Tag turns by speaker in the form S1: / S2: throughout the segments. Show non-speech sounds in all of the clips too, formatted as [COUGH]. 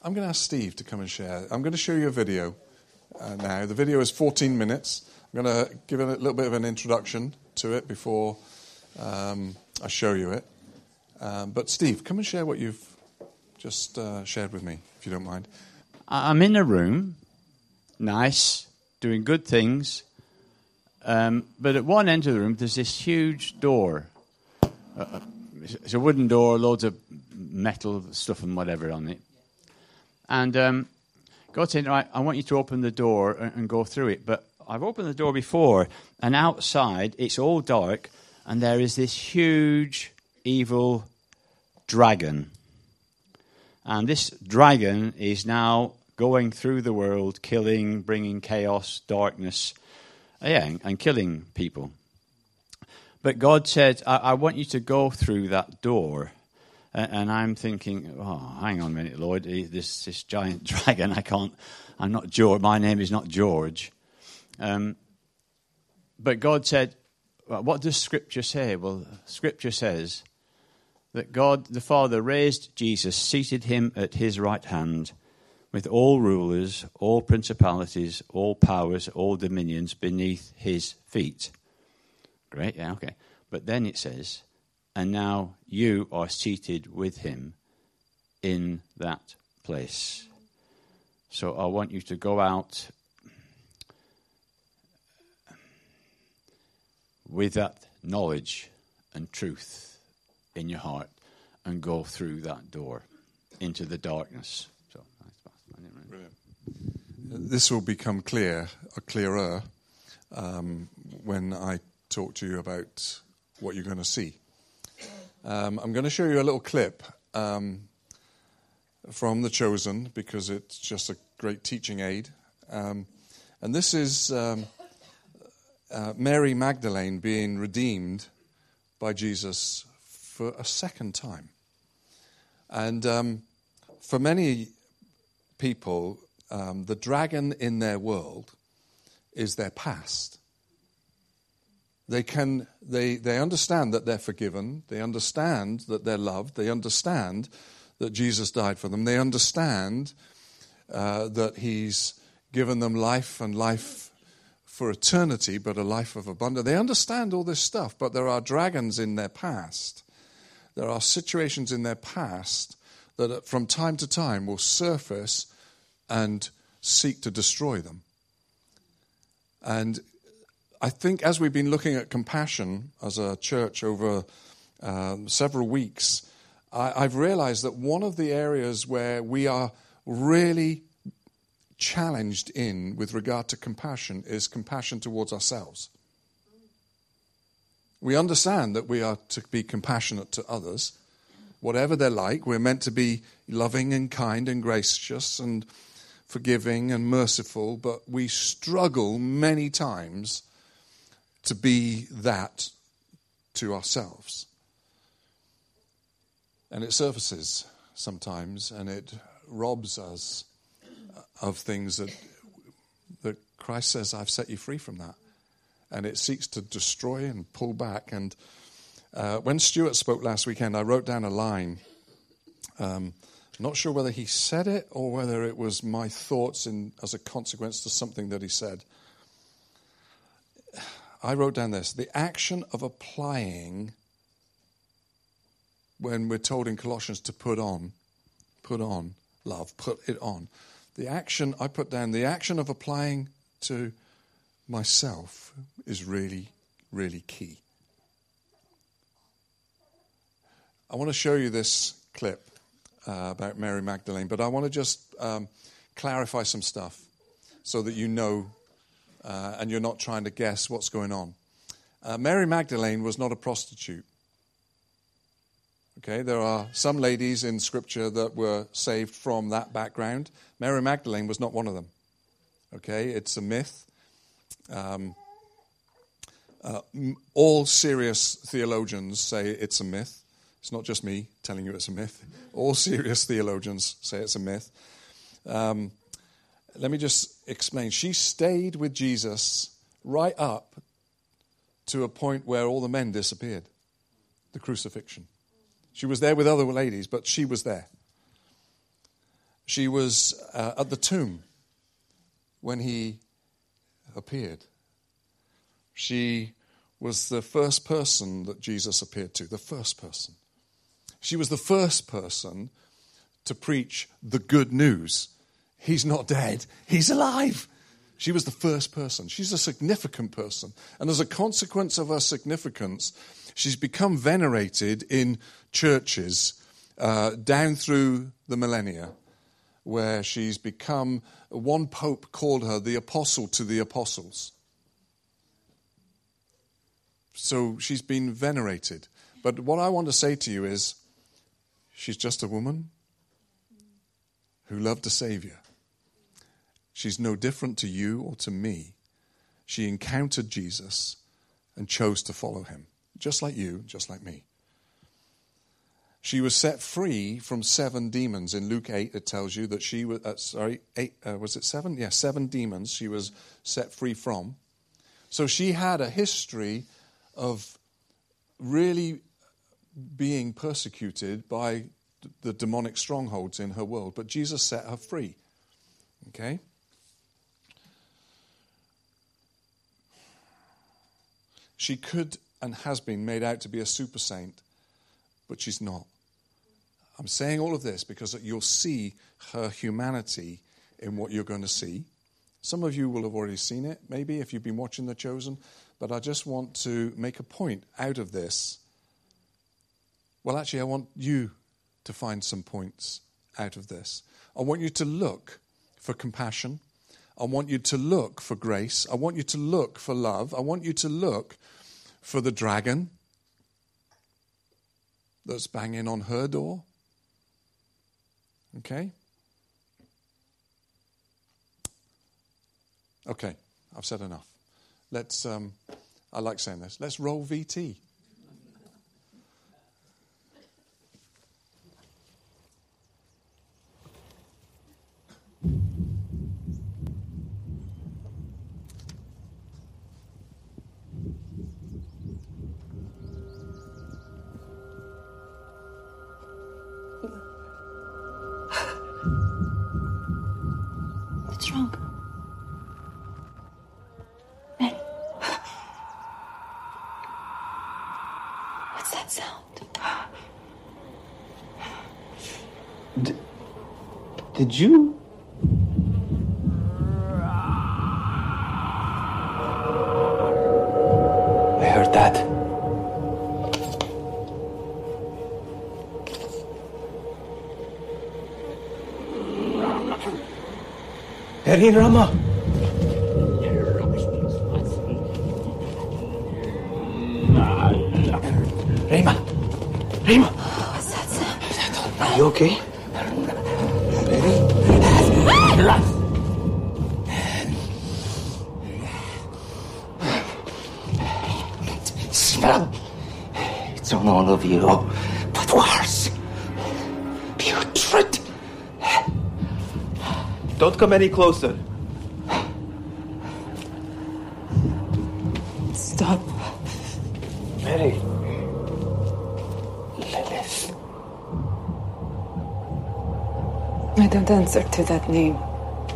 S1: I'm going to ask Steve to come and share. I'm going to show you a video uh, now. The video is 14 minutes. I'm going to give a little bit of an introduction to it before um, I show you it. Um, but Steve, come and share what you've just uh, shared with me, if you don't mind.
S2: I'm in a room, nice, doing good things. Um, but at one end of the room, there's this huge door. Uh, it's a wooden door, loads of metal stuff and whatever on it. And um, God said, right, I want you to open the door and, and go through it. But I've opened the door before, and outside it's all dark, and there is this huge evil dragon. And this dragon is now going through the world, killing, bringing chaos, darkness, yeah, and, killing people. But God said, I, I, want you to go through that door. And, I'm thinking, oh, hang on a minute, Lord, this, this giant [LAUGHS] dragon, I can't, I'm not George, my name is not George. Um, but God said, well, what does Scripture say? Well, Scripture says that God the Father raised Jesus, seated him at his right hand, with all rulers, all principalities, all powers, all dominions beneath his feet. Great, yeah, okay. But then it says, and now you are seated with him in that place. So I want you to go out with that knowledge and truth in your heart and go through that door into the darkness. So.
S1: This will become clear, or clearer, um, when I talk to you about what you're going to see. Um, I'm going to show you a little clip um, from The Chosen because it's just a great teaching aid. Um, and this is um, uh, Mary Magdalene being redeemed by Jesus for a second time. And um, for many people, um, the dragon in their world is their past. They can they, they understand that they're forgiven, they understand that they're loved, they understand that Jesus died for them, they understand uh, that He's given them life and life for eternity, but a life of abundance. They understand all this stuff, but there are dragons in their past. There are situations in their past that uh, from time to time will surface and seek to destroy them. And I think as we've been looking at compassion as a church over um, several weeks, I, I've realized that one of the areas where we are really challenged in with regard to compassion is compassion towards ourselves. We understand that we are to be compassionate to others, whatever they're like. We're meant to be loving and kind and gracious and forgiving and merciful, but we struggle many times to be that to ourselves. And it surfaces sometimes and it robs us of things that, that Christ says, I've set you free from that. And it seeks to destroy and pull back. And uh, when Stuart spoke last weekend, I wrote down a line. Um, not sure whether he said it or whether it was my thoughts in, as a consequence to something that he said. I wrote down this the action of applying when we're told in Colossians to put on, put on love, put it on the action, I put down the action of applying to myself is really, really key. I want to show you this clip uh, about Mary Magdalene, but I want to just um, clarify some stuff so that you know uh, and you're not trying to guess what's going on. Uh, Mary Magdalene was not a prostitute. Okay, there are some ladies in Scripture that were saved from that background. Mary Magdalene was not one of them. Okay, it's a myth. Um, uh, all serious theologians say it's a myth. It's not just me telling you it's a myth. All serious theologians say it's a myth. Um, let me just explain. She stayed with Jesus right up to a point where all the men disappeared the crucifixion. She was there with other ladies, but she was there. She was uh, at the tomb when he appeared. She was the first person that Jesus appeared to, the first person. She was the first person to preach the good news. He's not dead, he's alive. She was the first person. She's a significant person. And as a consequence of her significance, she's become venerated in churches uh, down through the millennia, where she's become, one pope called her the apostle to the apostles. So she's been venerated. But what I want to say to you is she's just a woman who loved a Savior. She's no different to you or to me. She encountered Jesus and chose to follow him, just like you, just like me. She was set free from seven demons. In Luke 8, it tells you that she was, uh, sorry, eight, uh, was it seven? Yeah, seven demons she was set free from. So she had a history of really being persecuted by the demonic strongholds in her world, but Jesus set her free. Okay? She could and has been made out to be a super saint, but she's not. I'm saying all of this because you'll see her humanity in what you're going to see. Some of you will have already seen it, maybe, if you've been watching The Chosen, but I just want to make a point out of this. Well, actually, I want you to find some points out of this. I want you to look for compassion. I want you to look for grace. I want you to look for love. I want you to look for the dragon that's banging on her door. Okay? Okay, I've said enough. Let's, um, I like saying this, let's roll VT.
S3: That sound?
S4: D- did you? I heard that. Harry Ramah. Ramah.
S5: Don't come any closer.
S3: Stop.
S4: Mary. Lilith.
S3: I don't answer to that name.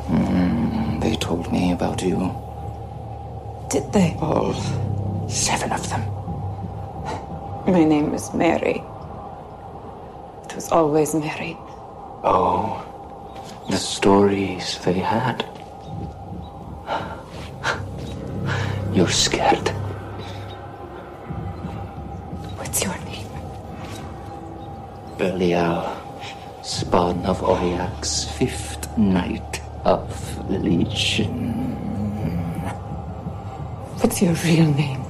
S4: Mm, they told me about you.
S3: Did they?
S4: All seven of them.
S3: My name is Mary. It was always Mary.
S4: Oh, the stories they had. [SIGHS] You're scared.
S3: What's your name?
S4: Belial, spawn of Oryak's fifth night of Legion.
S3: What's your real name?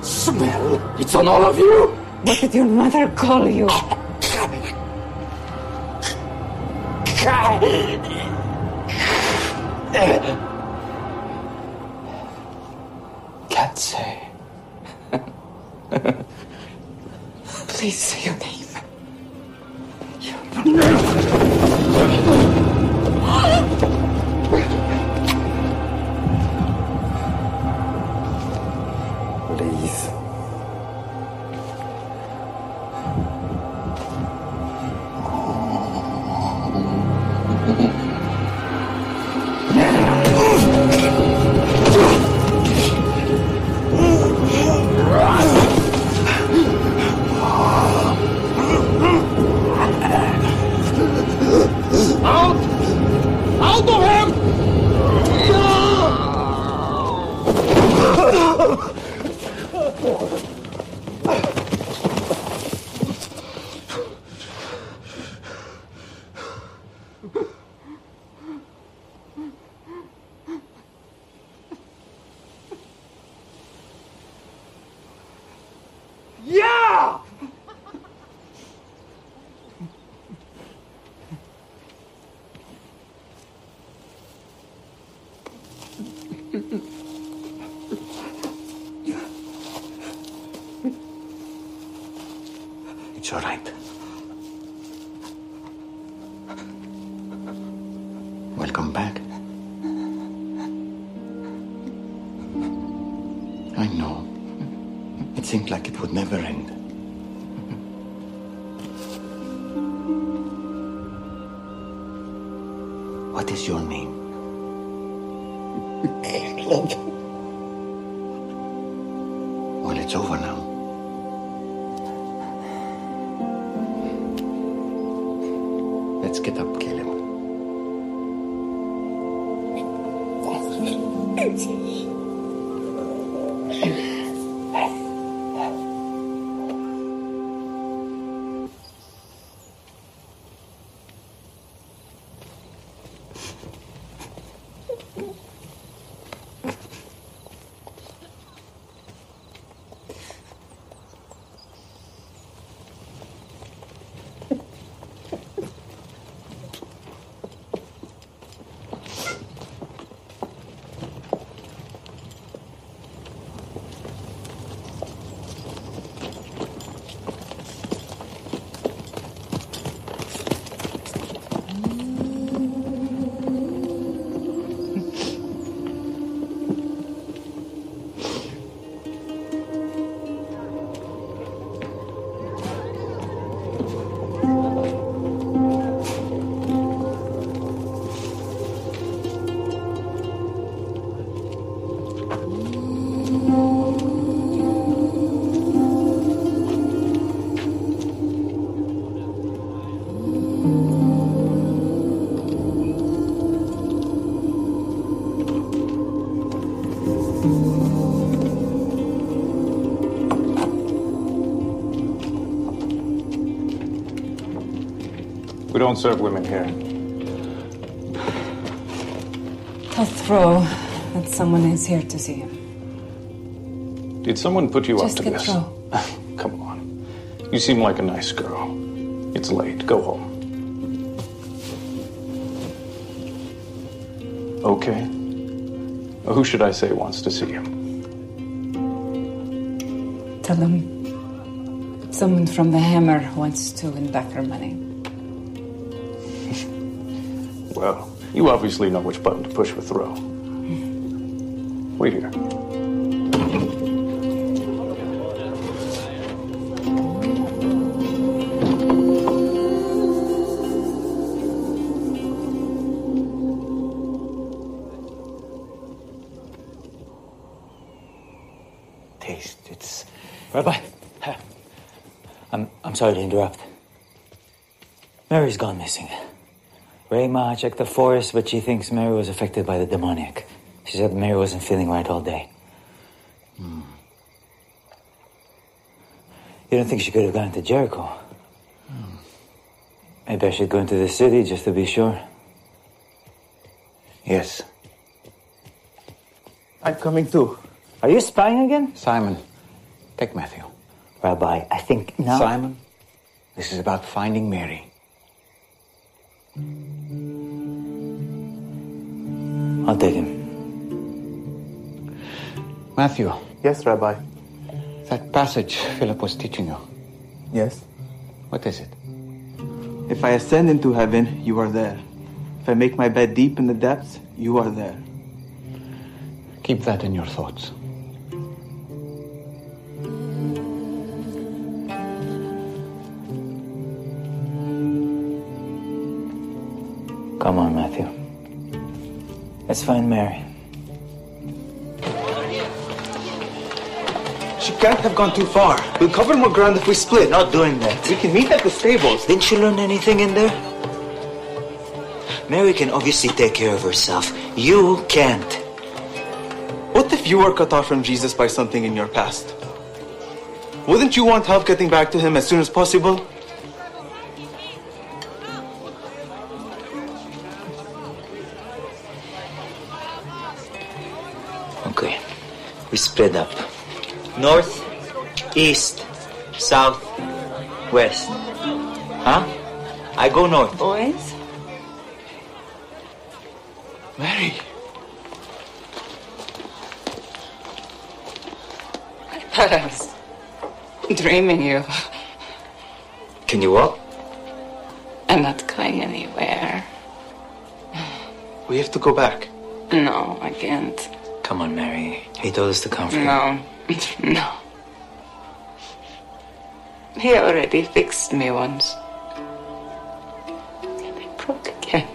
S4: Smell! It's on all of you!
S3: What did your mother call you?
S4: Can't say.
S3: Please say your name.
S4: Please.
S5: Don't serve women here.
S6: Tell Throw that someone is here to see him.
S5: Did someone put you
S6: Just
S5: up to
S6: get
S5: this?
S6: Throw. [LAUGHS]
S5: Come on. You seem like a nice girl. It's late. Go home. Okay. Who should I say wants to see you?
S6: Tell them someone from the Hammer wants to win back her money.
S5: Well, you obviously know which button to push for throw. Wait here.
S4: Taste. It's. Rabbi. I'm, I'm sorry to interrupt. Mary's gone missing. Ramah checked the forest, but she thinks Mary was affected by the demoniac. She said Mary wasn't feeling right all day. Hmm. You don't think she could have gone to Jericho? Maybe I should go into the city just to be sure. Yes.
S7: I'm coming too.
S4: Are you spying again?
S7: Simon, take Matthew.
S4: Rabbi, I think now.
S7: Simon, this is about finding Mary.
S4: I'll take him.
S7: Matthew,
S8: Yes, Rabbi.
S7: that passage Philip was teaching you,
S8: Yes.
S7: what is it?
S8: If I ascend into heaven, you are there. If I make my bed deep in the depths, you are there.
S7: Keep that in your thoughts.
S4: Come on, Matthew. Let's find Mary.
S8: She can't have gone too far. We'll cover more ground if we split.
S4: Not doing that.
S8: We can meet at the stables.
S4: Didn't you learn anything in there? Mary can obviously take care of herself. You can't.
S8: What if you were cut off from Jesus by something in your past? Wouldn't you want help getting back to him as soon as possible?
S4: is spread up. North, east, south, west. Huh? I go north.
S6: Always,
S8: Mary.
S6: I thought I was dreaming you.
S4: Can you walk?
S6: I'm not going anywhere.
S8: We have to go back.
S6: No, I can't.
S4: Come on, Mary. He told us to comfort you.
S6: No, [LAUGHS] no. He already fixed me once. And I broke again.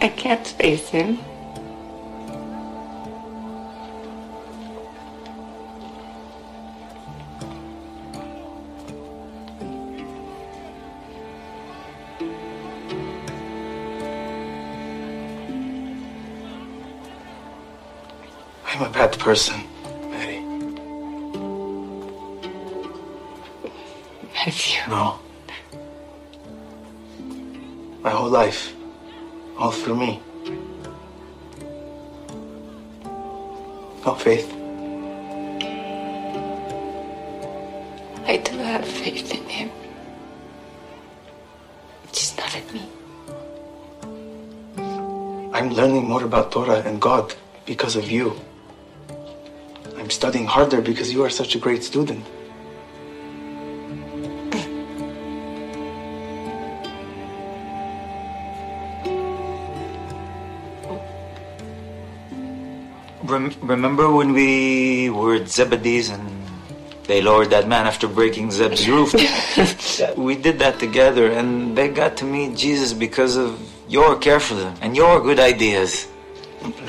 S6: I can't face him.
S8: Person, Mary.
S6: Matthew.
S8: No. My whole life. All for me. No faith.
S6: I do have faith in him. Just not in me.
S8: I'm learning more about Torah and God because of you. Studying harder because you are such a great student.
S4: Rem- remember when we were at Zebedee's and they lowered that man after breaking Zeb's roof? [LAUGHS] [LAUGHS] we did that together and they got to meet Jesus because of your care for them and your good ideas.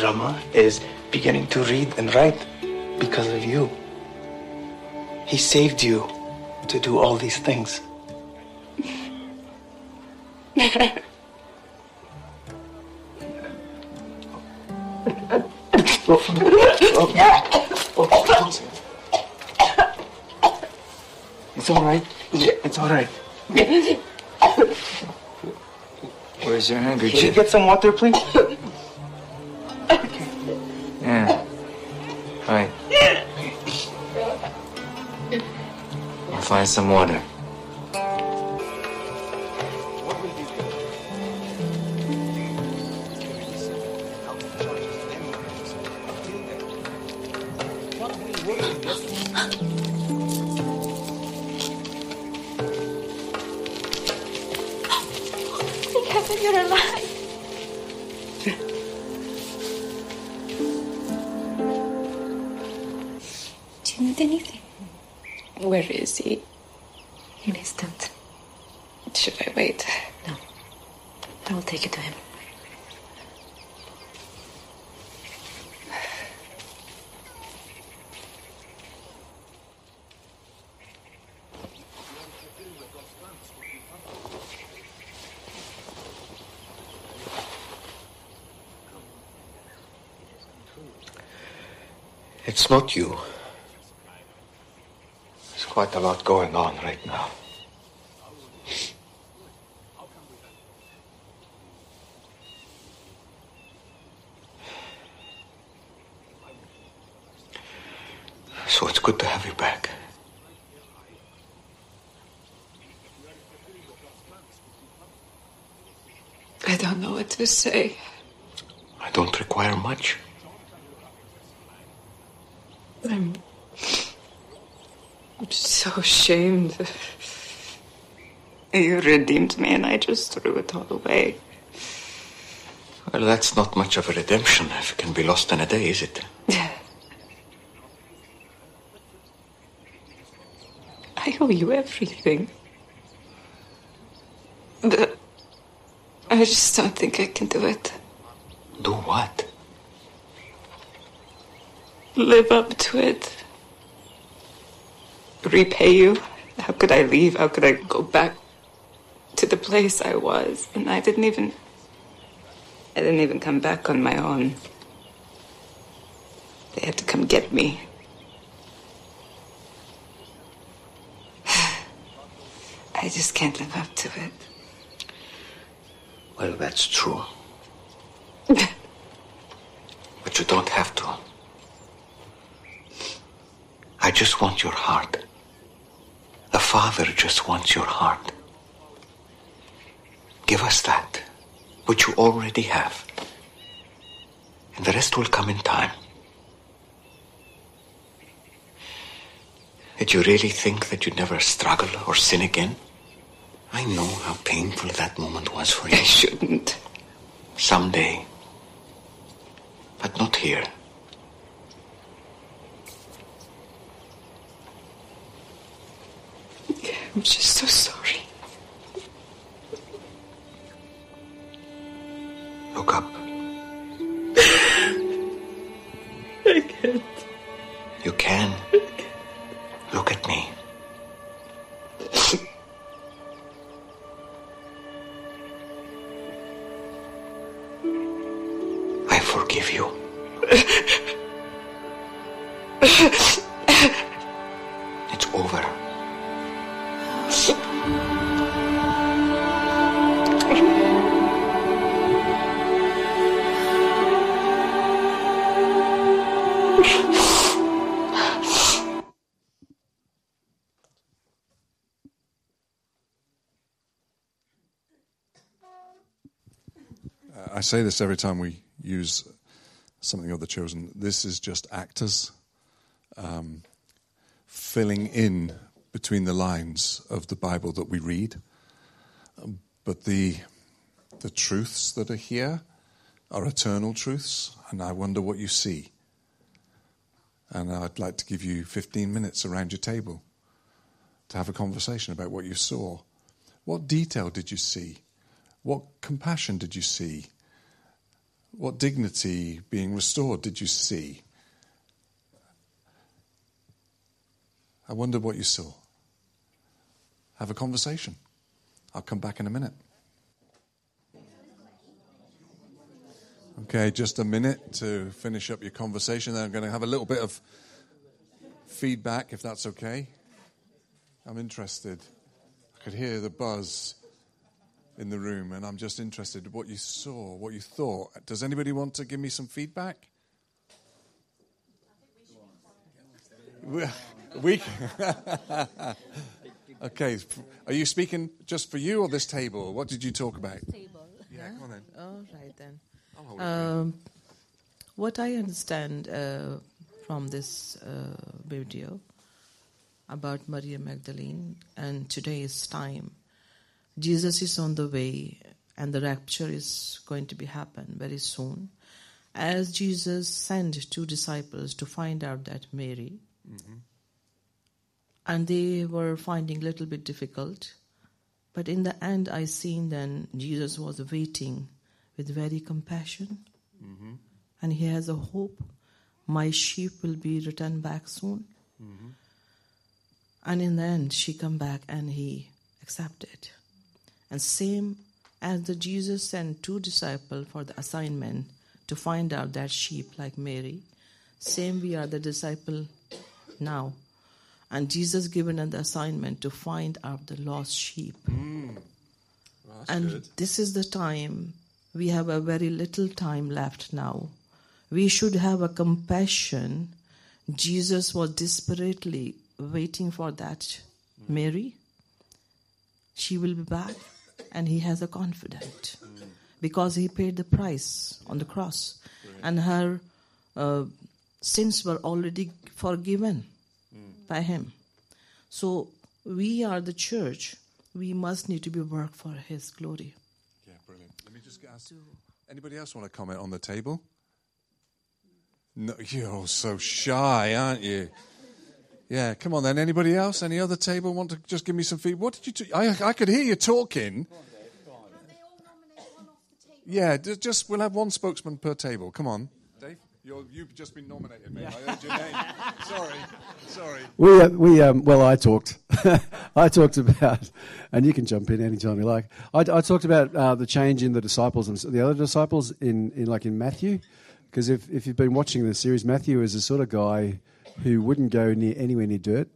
S8: Ramah is beginning to read and write because of you. He saved you to do all these things. It's all right. It's all right.
S4: Where's your handkerchief?
S8: Can you get some water, please?
S4: Find some water.
S9: It's not you. There's quite a lot going on right now. So it's good to have you back.
S6: I don't know what to say.
S9: I don't require much.
S6: I'm, I'm so ashamed. You redeemed me and I just threw it all away.
S9: Well, that's not much of a redemption if it can be lost in a day, is it? [LAUGHS]
S6: I owe you everything. But I just don't think I can do it.
S9: Do what?
S6: Live up to it. Repay you. How could I leave? How could I go back to the place I was? And I didn't even. I didn't even come back on my own. They had to come get me. [SIGHS] I just can't live up to it.
S9: Well, that's true. but you don't have to. I just want your heart. A father just wants your heart. Give us that, which you already have. And the rest will come in time. Did you really think that you'd never struggle or sin again? I know how painful that moment was for [LAUGHS] you.
S6: I shouldn't.
S9: Someday. But not here.
S6: I'm just so sorry.
S9: Look up.
S6: I
S1: say this every time we use something of the chosen. This is just actors um, filling in between the lines of the Bible that we read. But the the truths that are here are eternal truths, and I wonder what you see. And I'd like to give you 15 minutes around your table to have a conversation about what you saw. What detail did you see? What compassion did you see? What dignity being restored did you see? I wonder what you saw. Have a conversation. I'll come back in a minute. Okay, just a minute to finish up your conversation. Then I'm going to have a little bit of feedback, if that's okay. I'm interested. I could hear the buzz in the room, and I'm just interested in what you saw, what you thought. Does anybody want to give me some feedback? We, we [LAUGHS] okay. Are you speaking just for you or this table? What did you talk about?
S10: Table.
S1: Yeah, come on then.
S10: All right then.
S1: I'll hold it.
S10: Um, what I understand uh, from this uh, video about Maria Magdalene and today's time, Jesus is on the way, and the rapture is going to be happen very soon. As Jesus sent two disciples to find out that Mary, mm-hmm. and they were finding a little bit difficult. But in the end, I seen then Jesus was waiting with very compassion, mm-hmm. and he has a hope. My sheep will be returned back soon. Mm-hmm. And in the end, she come back and he accepted. And same as the Jesus sent two disciples for the assignment to find out that sheep like Mary, same we are the disciple now. And Jesus given us the assignment to find out the lost sheep. Mm.
S1: That's
S10: and
S1: good.
S10: this is the time we have a very little time left now. We should have a compassion. Jesus was desperately waiting for that mm. Mary. She will be back, and he has a confidence because he paid the price on the cross, and her uh, sins were already forgiven by him. So we are the church. We must need to be work for his glory.
S1: Yeah, brilliant. Let me just ask. Anybody else want to comment on the table? No, you're all so shy, aren't you? Yeah, come on then. Anybody else? Any other table want to just give me some feedback? What did you? T- I I could hear you talking. Yeah, just we'll have one spokesman per table. Come on, Dave. You're, you've just been nominated, mate. I heard your name. [LAUGHS] sorry, sorry.
S11: We, uh, we, um, well, I talked. [LAUGHS] I talked about, and you can jump in anytime you like. I, I talked about uh, the change in the disciples and the other disciples in, in like in Matthew, because if, if you've been watching the series, Matthew is the sort of guy who wouldn't go near anywhere near dirt,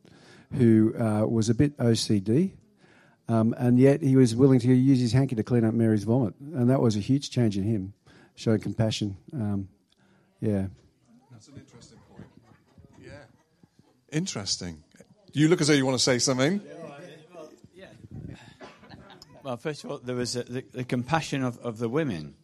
S11: who uh, was a bit OCD, um, and yet he was willing to use his hanky to clean up Mary's vomit, and that was a huge change in him, showing compassion. Um, yeah.
S1: That's an interesting point. Yeah, interesting. You look as though you want to say something.
S2: Well, first of all, there was uh the, the compassion of, of the women.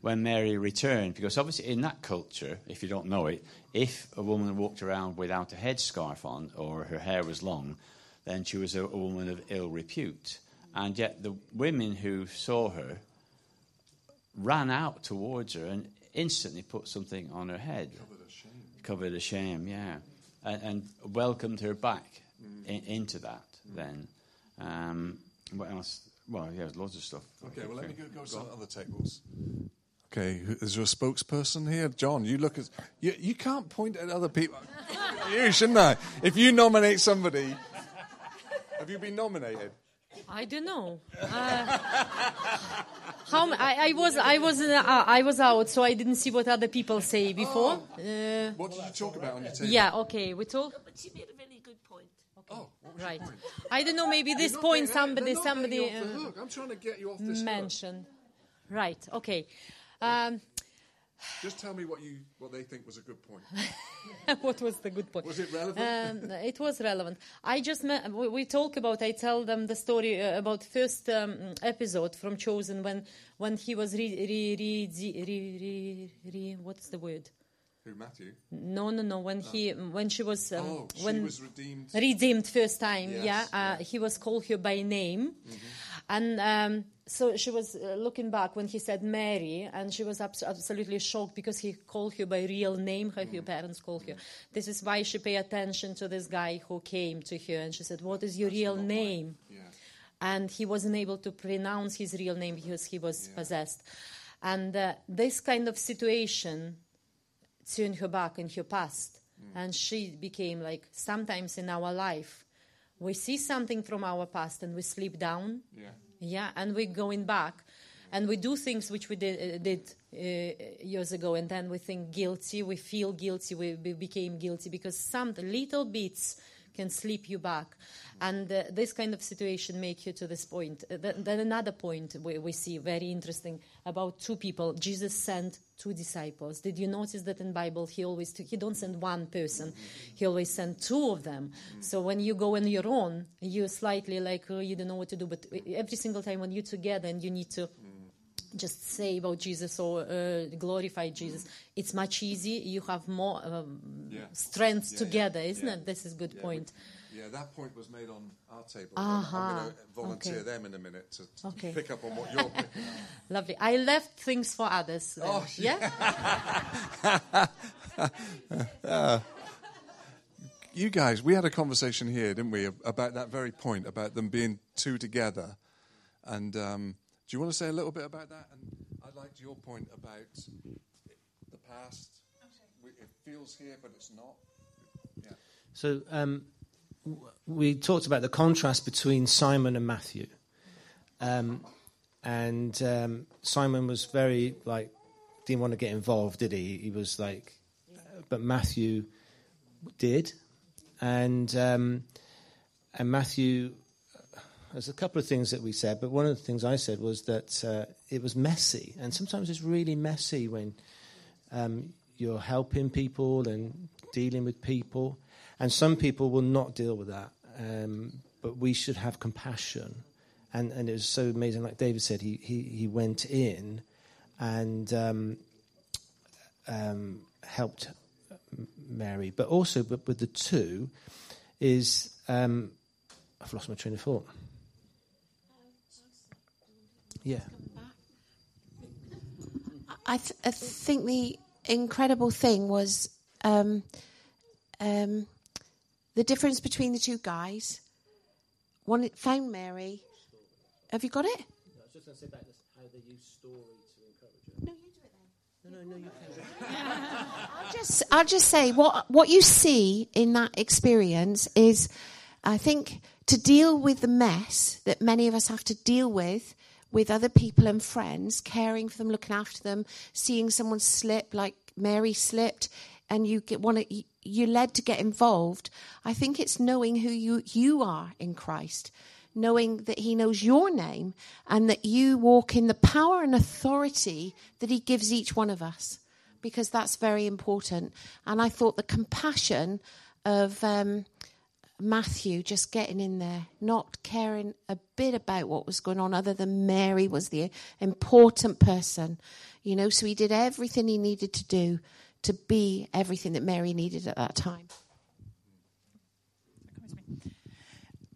S2: When Mary returned, because obviously in that culture, if you don't know it, if a woman walked around without a headscarf on or her hair was long, then she was a, a woman of ill repute. And yet the women who saw her ran out towards her and instantly put something on her head. Covered a shame. Covered a shame, yeah. And, and welcomed her back in, into that then. Um, what else? Well, yeah, there's loads of stuff.
S1: Okay, well, let me go, go to some other tables. Okay, is there a spokesperson here? John, you look as. You, you can't point at other people. [LAUGHS] you, shouldn't I? If you nominate somebody. Have you been nominated?
S12: I don't know. Uh, how m- I, I was I was uh, I was out, so I didn't see what other people say before. Uh,
S1: What did you talk about on your table?
S12: yeah, okay, we talk.
S13: But she made a really good point.
S1: Oh, what was
S12: Right.
S1: your point?
S12: I don't know. Maybe this point
S1: getting-
S12: somebody somebody
S1: getting you off the
S12: uh,
S1: hook. I'm trying to get you off this hook.
S12: mentioned. Right. Okay. Um,
S1: Just tell me what you what they think was a good point. [LAUGHS]
S12: what was the good point?
S1: Was it relevant?
S12: Um, it was relevant. I just we, we talk about. I tell them the story uh, about first um, episode from Chosen when when he was re re re re re, re what's the word?
S1: Who, Matthew?
S12: No, no, no. When he when she was um,
S1: Oh, she
S12: when
S1: was redeemed.
S12: redeemed first time.
S1: Yes,
S12: yeah, uh, he was called her by name, and um, so she was uh, looking back when he said Mary, and she was abs- absolutely shocked because he called her by real name, how her parents called her. This is why she paid attention to this guy who came to her, and she said, "What is your real name?" And he wasn't able to pronounce his real name because he was possessed. And uh, this kind of situation turned her back in her past, and she became like sometimes in our life, we see something from our past and we sleep down.
S1: Yeah.
S12: Yeah, and we're going back, and we do things which we did, uh, did uh, years ago, and then we think guilty. We feel guilty. We, we became guilty because some little bits can slip you back, and uh, this kind of situation make you to this point. Uh, th- then another point we, we see very interesting about two people. Jesus sent two disciples. Did you notice that in Bible he always he don't send one person, he always send two of them. So when you go on your own, you slightly like oh, you don't know what to do. But every single time when you're together and you need to just say about Jesus or uh, glorify Jesus, it's much easier. You have more um,
S1: Yeah.
S12: strength
S1: Yeah, yeah,
S12: together, isn't
S1: yeah.
S12: it? This is good point.
S1: Yeah, that point was made on our table.
S12: Aha,
S1: I'm going to volunteer
S12: okay.
S1: them in a minute to, to
S12: Okay.
S1: pick up on what you're [LAUGHS] picking up.
S12: Lovely. I left things for others. then.
S1: Oh,
S12: yeah. [LAUGHS]
S1: Uh, you guys, we had a conversation here, didn't we, about that very point, about them being two together. And um, do you want to say a little bit about that? And I liked your point about the past. We- It feels here, but it's not. Yeah.
S14: So um, we talked about the contrast between Simon and Matthew, um, and um, Simon was very like didn't want to get involved, did he? He was like, but Matthew did, and um, and Matthew. There's a couple of things that we said, but one of the things I said was that uh, it was messy, and sometimes it's really messy when um, you're helping people and dealing with people. And some people will not deal with that. Um, but we should have compassion. And, and it was so amazing. Like David said, he, he, he went in and um, um, helped Mary. But also, but with the two, is um, I've lost my train of thought. Yeah.
S15: I, th- I think the incredible thing was um, um, the difference between the two guys. One found Mary. Have you got it?
S14: I was just going to say about how they use story to encourage
S15: No, you do it then.
S14: No, no, no, you can. [LAUGHS]
S15: I'll just, I'll just say what what you see in that experience is, I think, to deal with the mess that many of us have to deal with with other people and friends, caring for them, looking after them, seeing someone slip like Mary slipped, and you get want to you're led to get involved. I think it's knowing who you you are in Christ. Knowing that He knows your name and that you walk in the power and authority that He gives each one of us because that's very important. And I thought the compassion of um, Matthew just getting in there, not caring a bit about what was going on, other than Mary was the important person, you know. So he did everything he needed to do to be everything that Mary needed at that time.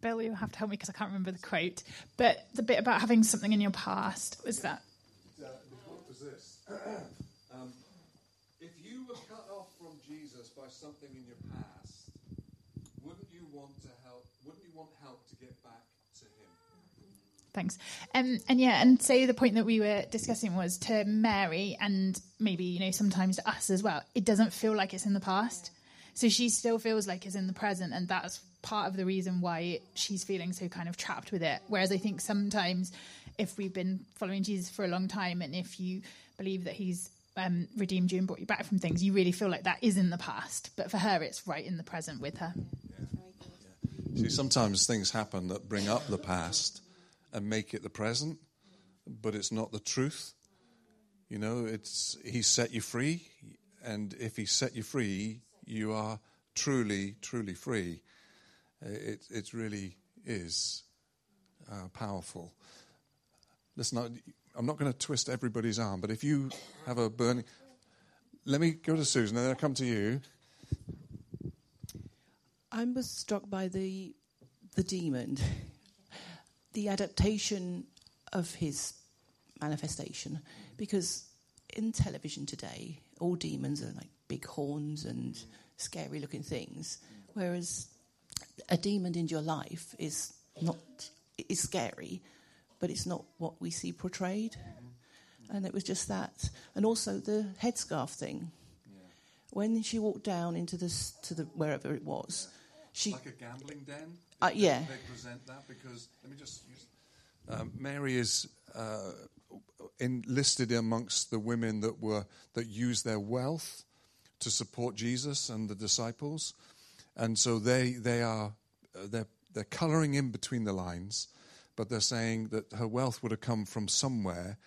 S13: Bill, you'll have to help me because I can't remember the quote. But the bit about having something in your past was that.
S1: Uh, the quote was this [CLEARS THROAT] um, If you were cut off from Jesus by something in your past, wouldn't you want to help? Wouldn't you want help to get back to Him?
S13: Thanks. Um, and yeah, and so the point that we were discussing was to Mary and maybe, you know, sometimes to us as well, it doesn't feel like it's in the past. So she still feels like it's in the present, and that's part of the reason why she's feeling so kind of trapped with it. Whereas I think sometimes if we've been following Jesus for a long time and if you believe that he's um, redeemed you and brought you back from things, you really feel like that is in the past. But for her, it's right in the present with her.
S1: See, sometimes things happen that bring up the past and make it the present, but it's not the truth. You know, it's He set you free, and if He set you free, you are truly, truly free. It, it really is uh, powerful. Listen, I'm not going to twist everybody's arm, but if you have a burning. Let me go to Susan and then I'll come to you.
S16: I was struck by the the demon, [LAUGHS] the adaptation of his manifestation, because in television today, all demons are like big horns and scary looking things, whereas a demon in your life is not is scary, but it's not what we see portrayed. And it was just that, and also the headscarf thing. When she walked down into this to the wherever it was, she
S1: like a gambling den.
S16: Uh, yeah.
S1: They present that because let me just use. Um, Mary is uh, enlisted amongst the women that were that used their wealth to support Jesus and the disciples, and so they they are uh, they're they're colouring in between the lines, but they're saying that her wealth would have come from somewhere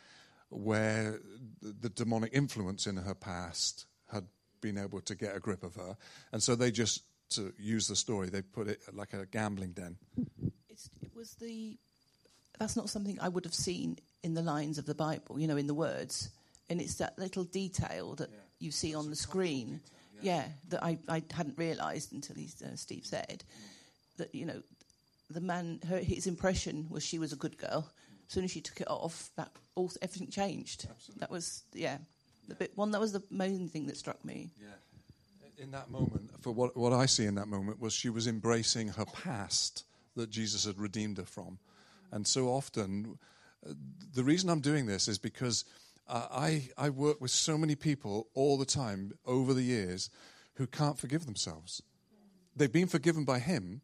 S1: where the, the demonic influence in her past had been able to get a grip of her, and so they just to use the story they put it like a gambling den.
S16: It's, it was the that's not something I would have seen in the lines of the Bible, you know, in the words, and it's that little detail that yeah. you see on the screen. Detail, yeah. yeah. that I, I hadn't realised until he, uh, Steve said mm. that you know the man her his impression was she was a good girl. As soon as she took it off, that all everything changed.
S1: Absolutely.
S16: That was yeah, the bit one that was the main thing that struck me.
S1: Yeah in that moment, for what, what I see in that moment, was she was embracing her past that Jesus had redeemed her from. And so often, the reason I'm doing this is because uh, I, I work with so many people all the time over the years who can't forgive themselves. They've been forgiven by Him,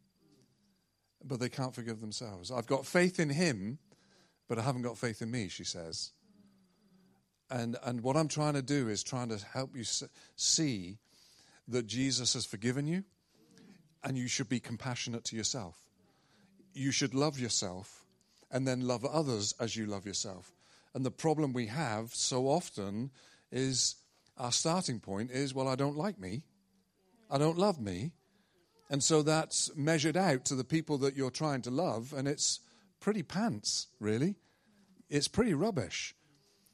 S1: but they can't forgive themselves. I've got faith in Him, but I haven't got faith in me, she says. And, and what I'm trying to do is trying to help you see that Jesus has forgiven you, and you should be compassionate to yourself. You should love yourself and then love others as you love yourself. And the problem we have so often is our starting point is, well, I don't like me, I don't love me. And so that's measured out to the people that you're trying to love, and it's pretty pants, really. It's pretty rubbish.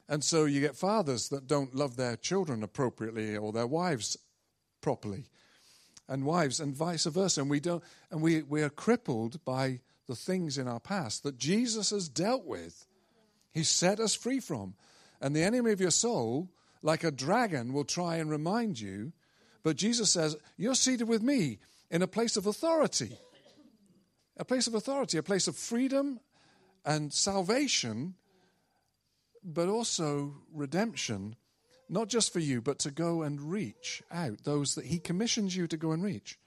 S1: And so you get fathers that don't love their children appropriately or their wives properly. And wives and vice versa. And we don't and we, we are crippled by the things in our past that jesus has dealt with. He set us free from. And the enemy of your soul like a dragon will try and remind you. But jesus says you're seated with me in a place of authority. A place of authority a place of freedom and salvation but also redemption not just for you, but to go and reach out those that He commissions you to go and reach.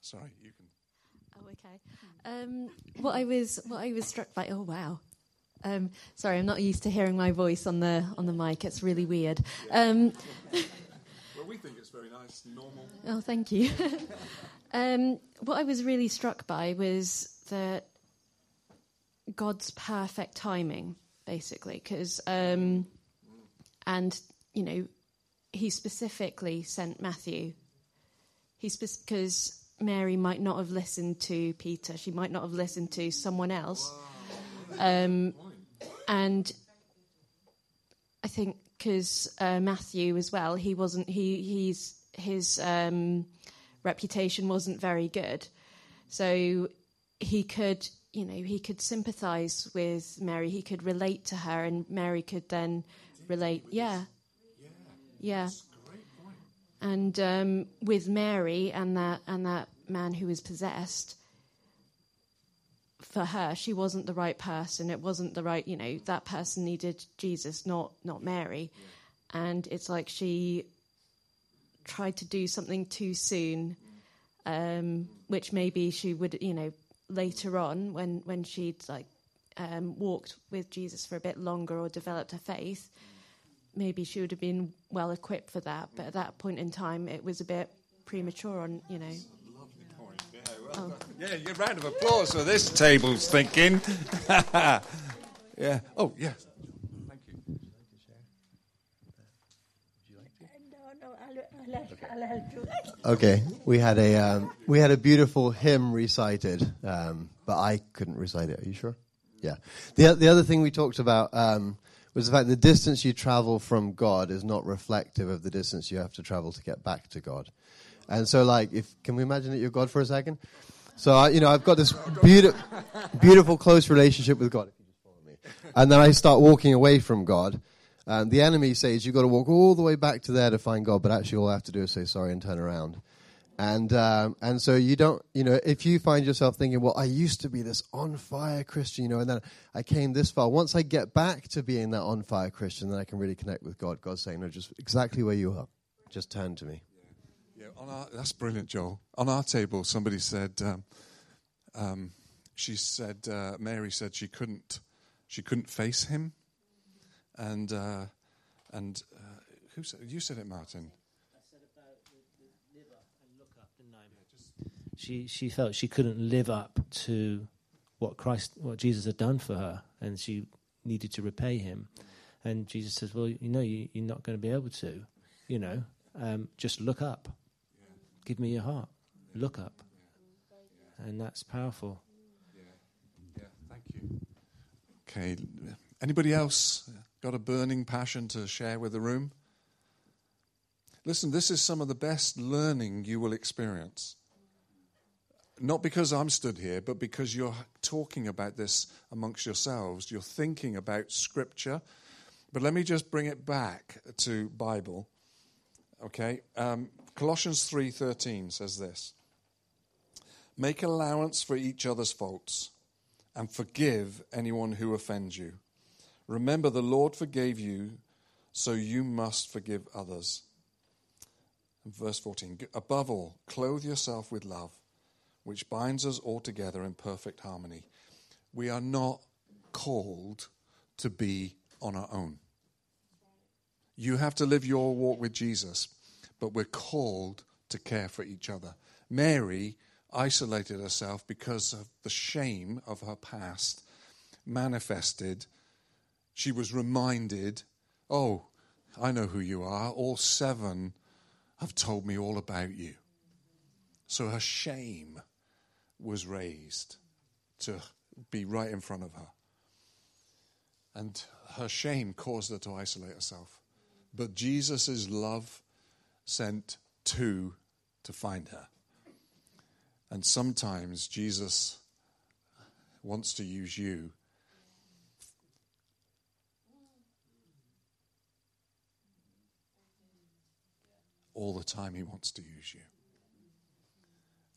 S1: Sorry, you can.
S17: Oh, okay. Um, what I was what I was struck by. Oh, wow. Um, sorry, I'm not used to hearing my voice on the on the mic. It's really weird. Um, [LAUGHS]
S1: well, we think it's very nice, normal.
S17: Oh, thank you. [LAUGHS] um, what I was really struck by was that God's perfect timing, basically, because um, and, you know, he specifically sent Matthew. He because Mary might not have listened to Peter. She might not have listened to someone else. Um, and I think because uh, Matthew as well, he wasn't. He he's his um, reputation wasn't very good, so he could you know he could sympathise with Mary. He could relate to her, and Mary could then relate. Yeah, yeah. And um, with Mary and that and that man who was possessed, for her, she wasn't the right person. It wasn't the right, you know, that person needed Jesus, not not Mary. And it's like she tried to do something too soon, um, which maybe she would, you know, later on when when she'd like um, walked with Jesus for a bit longer or developed her faith, maybe she would have been well equipped for that. But at that point in time, it was a bit premature. On you know. Oh.
S1: Yeah, a round of applause for this table's thinking. [LAUGHS] yeah. Oh, yeah. Thank you.
S18: Okay, we had a um, we had a beautiful hymn recited, um, but I couldn't recite it. Are you sure? Yeah. The the other thing we talked about um, was the fact the distance you travel from God is not reflective of the distance you have to travel to get back to God. And so, like, if can we imagine that you're God for a second? So, I, you know, I've got this beautiful, beautiful, close relationship with God. And then I start walking away from God. And the enemy says you've got to walk all the way back to there to find God, but actually all I have to do is say sorry and turn around. And um, and so you don't, you know, if you find yourself thinking, well, I used to be this on fire Christian, you know, and then I came this far. Once I get back to being that on fire Christian, then I can really connect with God. God's saying, no, just exactly where you are, just turn to me.
S1: Yeah, on our, that's brilliant, Joel. On our table, somebody said, um, um, she said, uh, Mary said she couldn't, she couldn't face him, and uh, and uh, who said you said it, Martin?
S14: She she felt she couldn't live up to what Christ, what Jesus had done for her, and she needed to repay him. And Jesus says, "Well, you know, you, you're not going to be able to. You know, um, just look up. Give me your heart. Look up." And that's powerful.
S1: Yeah, thank you. Okay, anybody else got a burning passion to share with the room? Listen, this is some of the best learning you will experience. Not because I'm stood here, but because you're talking about this amongst yourselves. You're thinking about Scripture. But let me just bring it back to Bible. Okay, um, Colossians three thirteen says this: Make allowance for each other's faults, and forgive anyone who offends you. Remember, the Lord forgave you, so you must forgive others. Verse 14 Above all, clothe yourself with love, which binds us all together in perfect harmony. We are not called to be on our own. You have to live your walk with Jesus, but we're called to care for each other. Mary isolated herself because of the shame of her past manifested. She was reminded, oh, I know who you are. All seven have told me all about you. So her shame was raised to be right in front of her. And her shame caused her to isolate herself. But Jesus' love sent two to find her. And sometimes Jesus wants to use you. All the time, he wants to use you.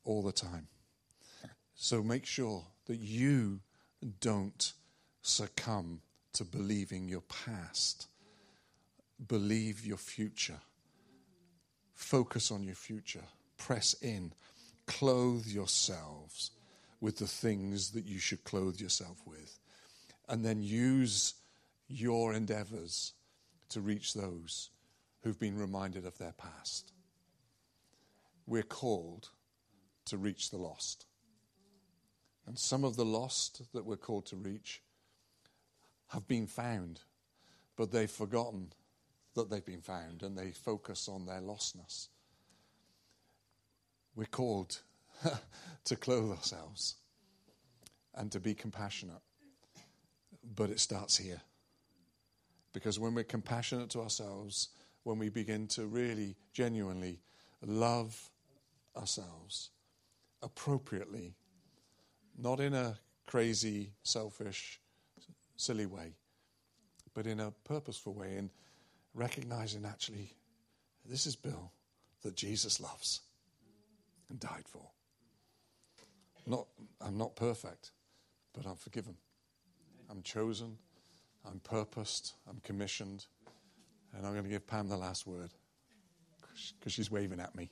S1: All the time. So make sure that you don't succumb to believing your past. Believe your future. Focus on your future. Press in. Clothe yourselves with the things that you should clothe yourself with. And then use your endeavors to reach those who've been reminded of their past. We're called to reach the lost. And some of the lost that we're called to reach have been found, but they've forgotten that they've been found and they focus on their lostness. We're called [LAUGHS] to clothe ourselves and to be compassionate. But it starts here. Because when we're compassionate to ourselves, when we begin to really, genuinely love ourselves appropriately, not in a crazy, selfish, silly way, but in a purposeful way, in recognizing actually, this is Bill that Jesus loves and died for. Not, I'm not perfect, but I'm forgiven. I'm chosen. I'm purposed. I'm commissioned. And I'm going to give Pam the last word because she's waving at me.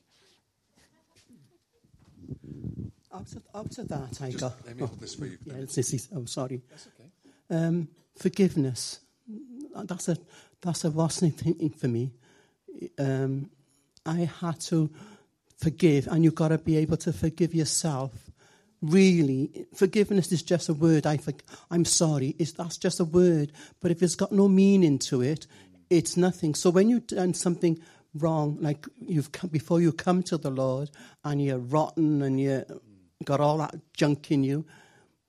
S19: Out to, out of that, I
S1: Just
S19: got.
S1: let me hold this for you.
S19: Yeah, it's, it's, oh, sorry.
S1: That's okay.
S19: Um, forgiveness. That's a that's a wasn't thing for me. Um, I had to forgive, and you've got to be able to forgive yourself. Really, forgiveness is just a word. I for, I'm sorry. It's, that's just a word. But if it's got no meaning to it, it's nothing. So when you've done something wrong, like you've come, before you come to the Lord, and you're rotten and you got all that junk in you,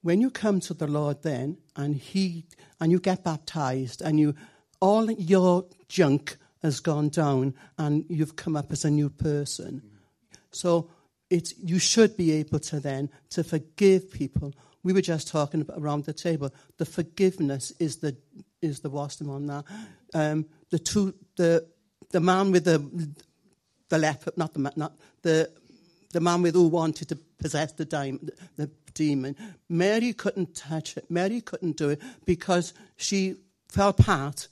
S19: when you come to the Lord then and he and you get baptized and you all your junk has gone down and you've come up as a new person. So it's you should be able to then to forgive people. We were just talking around the table. The forgiveness is the is the wisdom on that. Um, the two the the man with the the leper, not the not the the man with who wanted to possess the, dim- the demon. Mary couldn't touch it. Mary couldn't do it because she fell apart.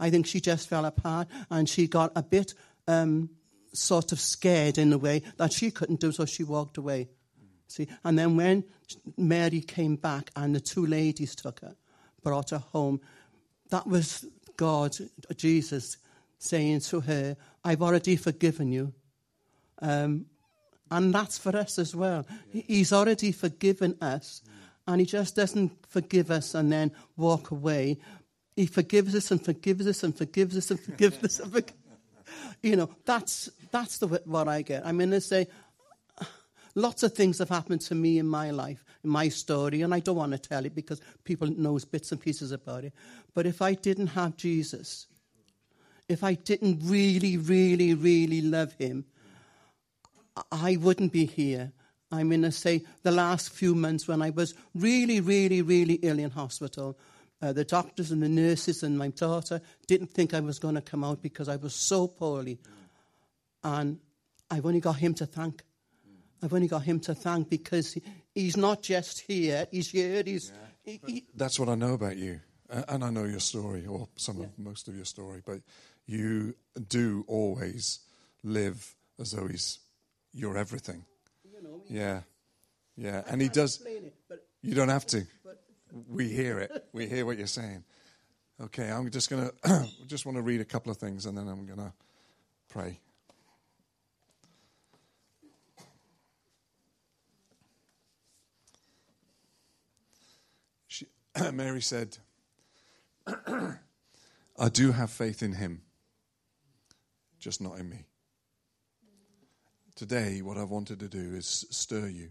S19: I think she just fell apart and she got a bit um, sort of scared in a way that she couldn't do, so she walked away. See, and then when Mary came back and the two ladies took her, brought her home, that was God, Jesus, saying to her, "I've already forgiven you." Um, and that's for us as well. He's already forgiven us, and He just doesn't forgive us and then walk away. He forgives us and forgives us and forgives us and forgives us. And forg- [LAUGHS] you know, that's that's the what I get. I mean, they say lots of things have happened to me in my life, in my story, and I don't want to tell it because people knows bits and pieces about it. But if I didn't have Jesus, if I didn't really, really, really love Him, I wouldn't be here. I mean, to say the last few months when I was really, really, really ill in hospital, uh, the doctors and the nurses and my daughter didn't think I was going to come out because I was so poorly. And I've only got him to thank. I've only got him to thank because he, he's not just here, he's here. He's, he, he,
S1: That's what I know about you. A- And I know your story, or some of most of your story, but you do always live as though he's your everything. Yeah. Yeah. And he does.
S19: it, but-
S1: You don't have to. We hear it. We hear what you're saying. Okay, I'm just going to [CLEARS THROAT] just want to read a couple of things and then I'm going to pray. She, [CLEARS THROAT] Mary said, [CLEARS THROAT] I do have faith in him, just not in me. Today, what I wanted to do is stir you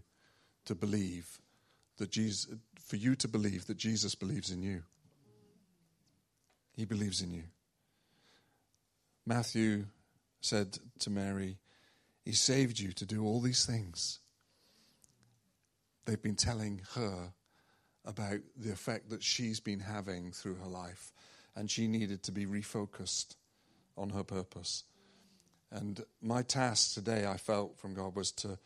S1: to believe that Jesus, for you to believe that Jesus believes in you. He believes in you. Matthew said to Mary, He saved you to do all these things. They've been telling her about the effect that she's been having through her life, and she needed to be refocused on her purpose. And my task today, I felt from God, was to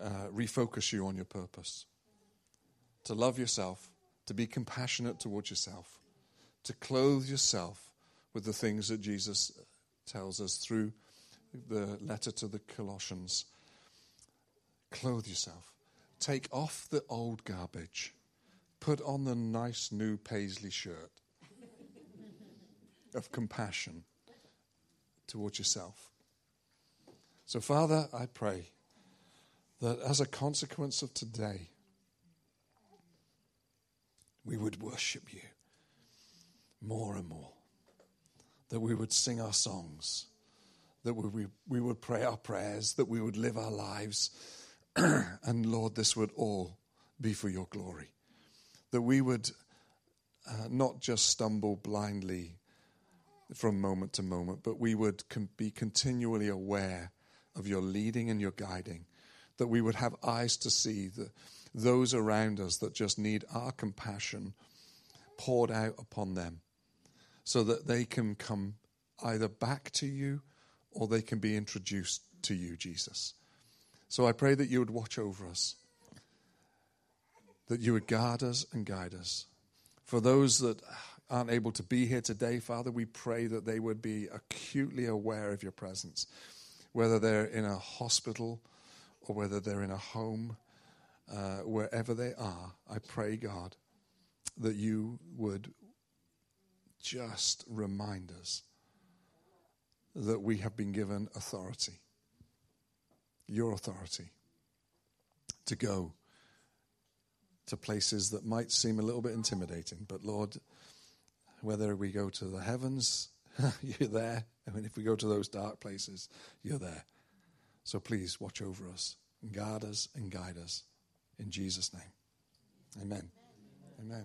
S1: uh, refocus you on your purpose, to love yourself, to be compassionate towards yourself, to clothe yourself with the things that Jesus tells us through the letter to the Colossians. Clothe yourself. Take off the old garbage. Put on the nice new paisley shirt of compassion towards yourself. So, Father, I pray that as a consequence of today, we would worship you more and more, that we would sing our songs, that we, we, would pray our prayers, that we would live our lives [CLEARS THROAT] and Lord, this would all be for your glory. That we would uh, not just stumble blindly from moment to moment, but we would con- be continually aware of your leading and your guiding. That we would have eyes to see the, those around us that just need our compassion poured out upon them so that they can come either back to you or they can be introduced to you, Jesus. So I pray that you would watch over us, that you would guard us and guide us. For those that aren't able to be here today, Father, we pray that they would be acutely aware of your presence, whether they're in a hospital or whether they're in a home, uh, wherever they are. I pray, God, that you would just remind us that we have been given authority, your authority, to go to places that might seem a little bit intimidating. But Lord, whether we go to the heavens, [LAUGHS] you're there. I mean, if we go to those dark places, you're there. So please watch over us and guard us and guide us. In Jesus' name. Amen. Amen.